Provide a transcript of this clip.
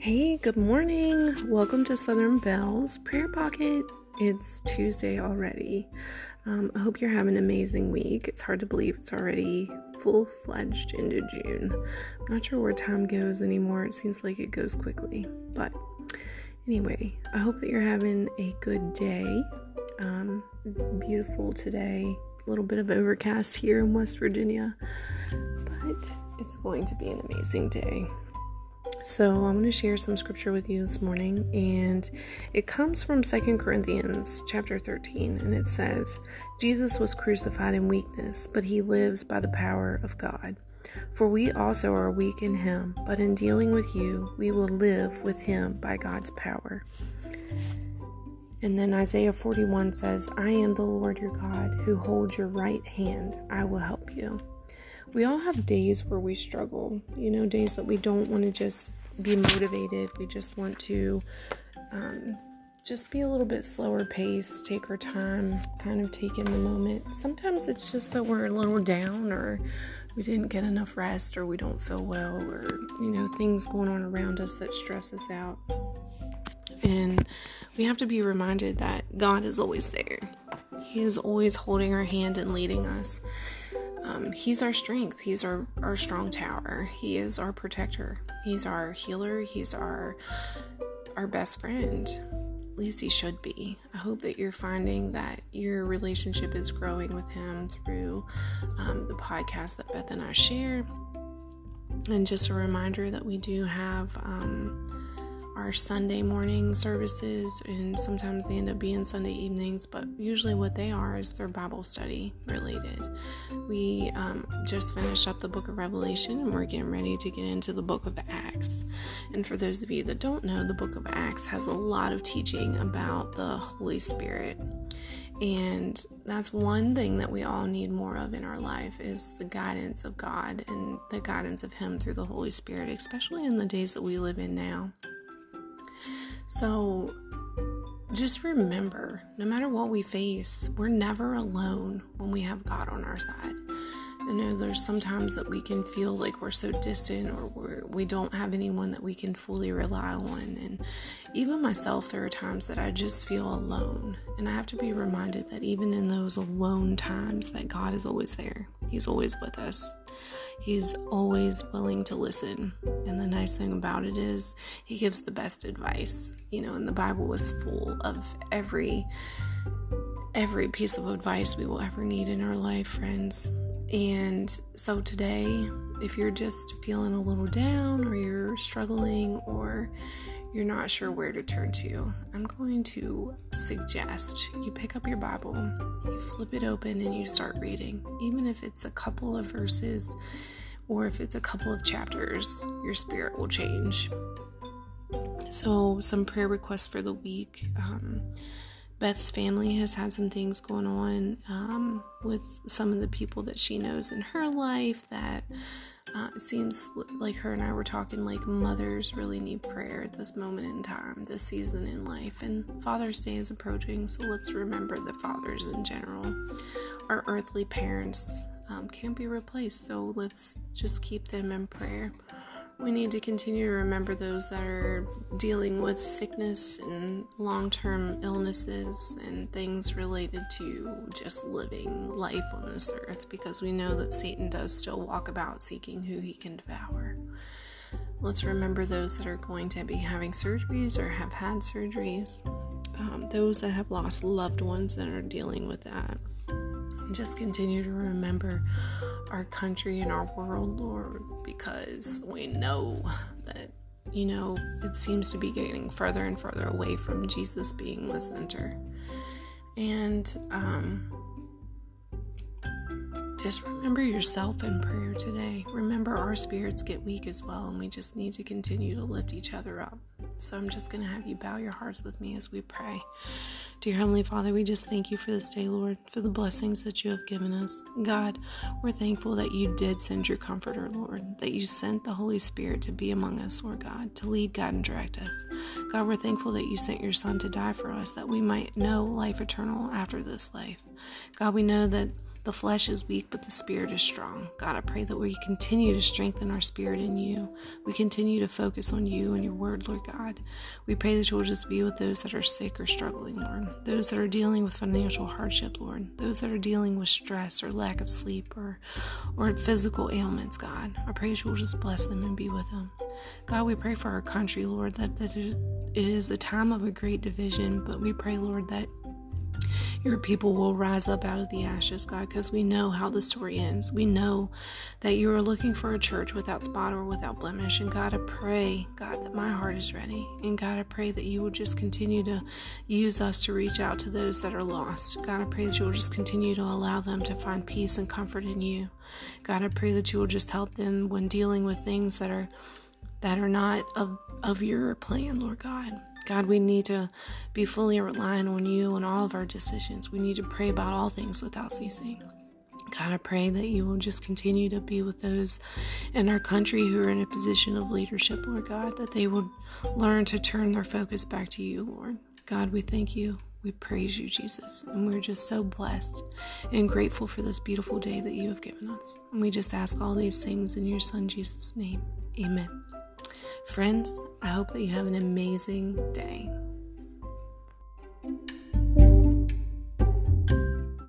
Hey, good morning. Welcome to Southern Bells Prayer Pocket. It's Tuesday already. Um, I hope you're having an amazing week. It's hard to believe it's already full fledged into June. I'm not sure where time goes anymore. It seems like it goes quickly. But anyway, I hope that you're having a good day. Um, it's beautiful today. A little bit of overcast here in West Virginia, but it's going to be an amazing day. So, I'm going to share some scripture with you this morning, and it comes from Second Corinthians chapter 13, and it says, Jesus was crucified in weakness, but he lives by the power of God. For we also are weak in him, but in dealing with you, we will live with him by God's power. And then Isaiah 41 says, I am the Lord your God who holds your right hand. I will help you we all have days where we struggle, you know, days that we don't want to just be motivated. We just want to um, just be a little bit slower paced, take our time, kind of take in the moment. Sometimes it's just that we're a little down or we didn't get enough rest or we don't feel well or, you know, things going on around us that stress us out. And we have to be reminded that God is always there. He is always holding our hand and leading us. Um, he's our strength. He's our, our strong tower. He is our protector. He's our healer. He's our our best friend. At least he should be. I hope that you're finding that your relationship is growing with him through um, the podcast that Beth and I share. And just a reminder that we do have um, our Sunday morning services, and sometimes they end up being Sunday evenings, but usually what they are is they're Bible study related. We um, just finished up the book of Revelation and we're getting ready to get into the book of Acts. And for those of you that don't know, the book of Acts has a lot of teaching about the Holy Spirit. And that's one thing that we all need more of in our life is the guidance of God and the guidance of Him through the Holy Spirit, especially in the days that we live in now. So just remember no matter what we face, we're never alone when we have God on our side. I know there's sometimes that we can feel like we're so distant or we're, we don't have anyone that we can fully rely on. And even myself, there are times that I just feel alone. And I have to be reminded that even in those alone times, that God is always there. He's always with us. He's always willing to listen. And the nice thing about it is, he gives the best advice. You know, and the Bible was full of every every piece of advice we will ever need in our life, friends. And so today, if you're just feeling a little down or you're struggling or you're not sure where to turn to, I'm going to suggest you pick up your Bible, you flip it open, and you start reading. Even if it's a couple of verses or if it's a couple of chapters, your spirit will change. So, some prayer requests for the week. Um, Beth's family has had some things going on um, with some of the people that she knows in her life that uh, it seems like her and I were talking like mothers really need prayer at this moment in time, this season in life. And Father's Day is approaching, so let's remember the fathers in general, our earthly parents, um, can't be replaced. So let's just keep them in prayer. We need to continue to remember those that are dealing with sickness and long term illnesses and things related to just living life on this earth because we know that Satan does still walk about seeking who he can devour. Let's remember those that are going to be having surgeries or have had surgeries, um, those that have lost loved ones that are dealing with that just continue to remember our country and our world, Lord, because we know that, you know, it seems to be getting further and further away from Jesus being the center. And um, just remember yourself in prayer today. Remember, our spirits get weak as well, and we just need to continue to lift each other up. So I'm just going to have you bow your hearts with me as we pray. Dear Heavenly Father, we just thank you for this day, Lord, for the blessings that you have given us. God, we're thankful that you did send your comforter, Lord, that you sent the Holy Spirit to be among us, Lord God, to lead, guide, and direct us. God, we're thankful that you sent your Son to die for us, that we might know life eternal after this life. God, we know that the flesh is weak, but the spirit is strong. God, I pray that we continue to strengthen our spirit in you. We continue to focus on you and your word, Lord God. We pray that you'll just be with those that are sick or struggling, Lord. Those that are dealing with financial hardship, Lord. Those that are dealing with stress or lack of sleep or, or physical ailments, God. I pray that you'll just bless them and be with them. God, we pray for our country, Lord, that, that it is a time of a great division, but we pray, Lord, that your people will rise up out of the ashes, God, because we know how the story ends. We know that you are looking for a church without spot or without blemish. And God, I pray, God, that my heart is ready. And God, I pray that you will just continue to use us to reach out to those that are lost. God, I pray that you will just continue to allow them to find peace and comfort in you. God, I pray that you will just help them when dealing with things that are that are not of, of your plan, Lord God. God, we need to be fully relying on you in all of our decisions. We need to pray about all things without ceasing. God, I pray that you will just continue to be with those in our country who are in a position of leadership, Lord God, that they would learn to turn their focus back to you, Lord. God, we thank you. We praise you, Jesus. And we're just so blessed and grateful for this beautiful day that you have given us. And we just ask all these things in your Son, Jesus' name. Amen. Friends, I hope that you have an amazing day.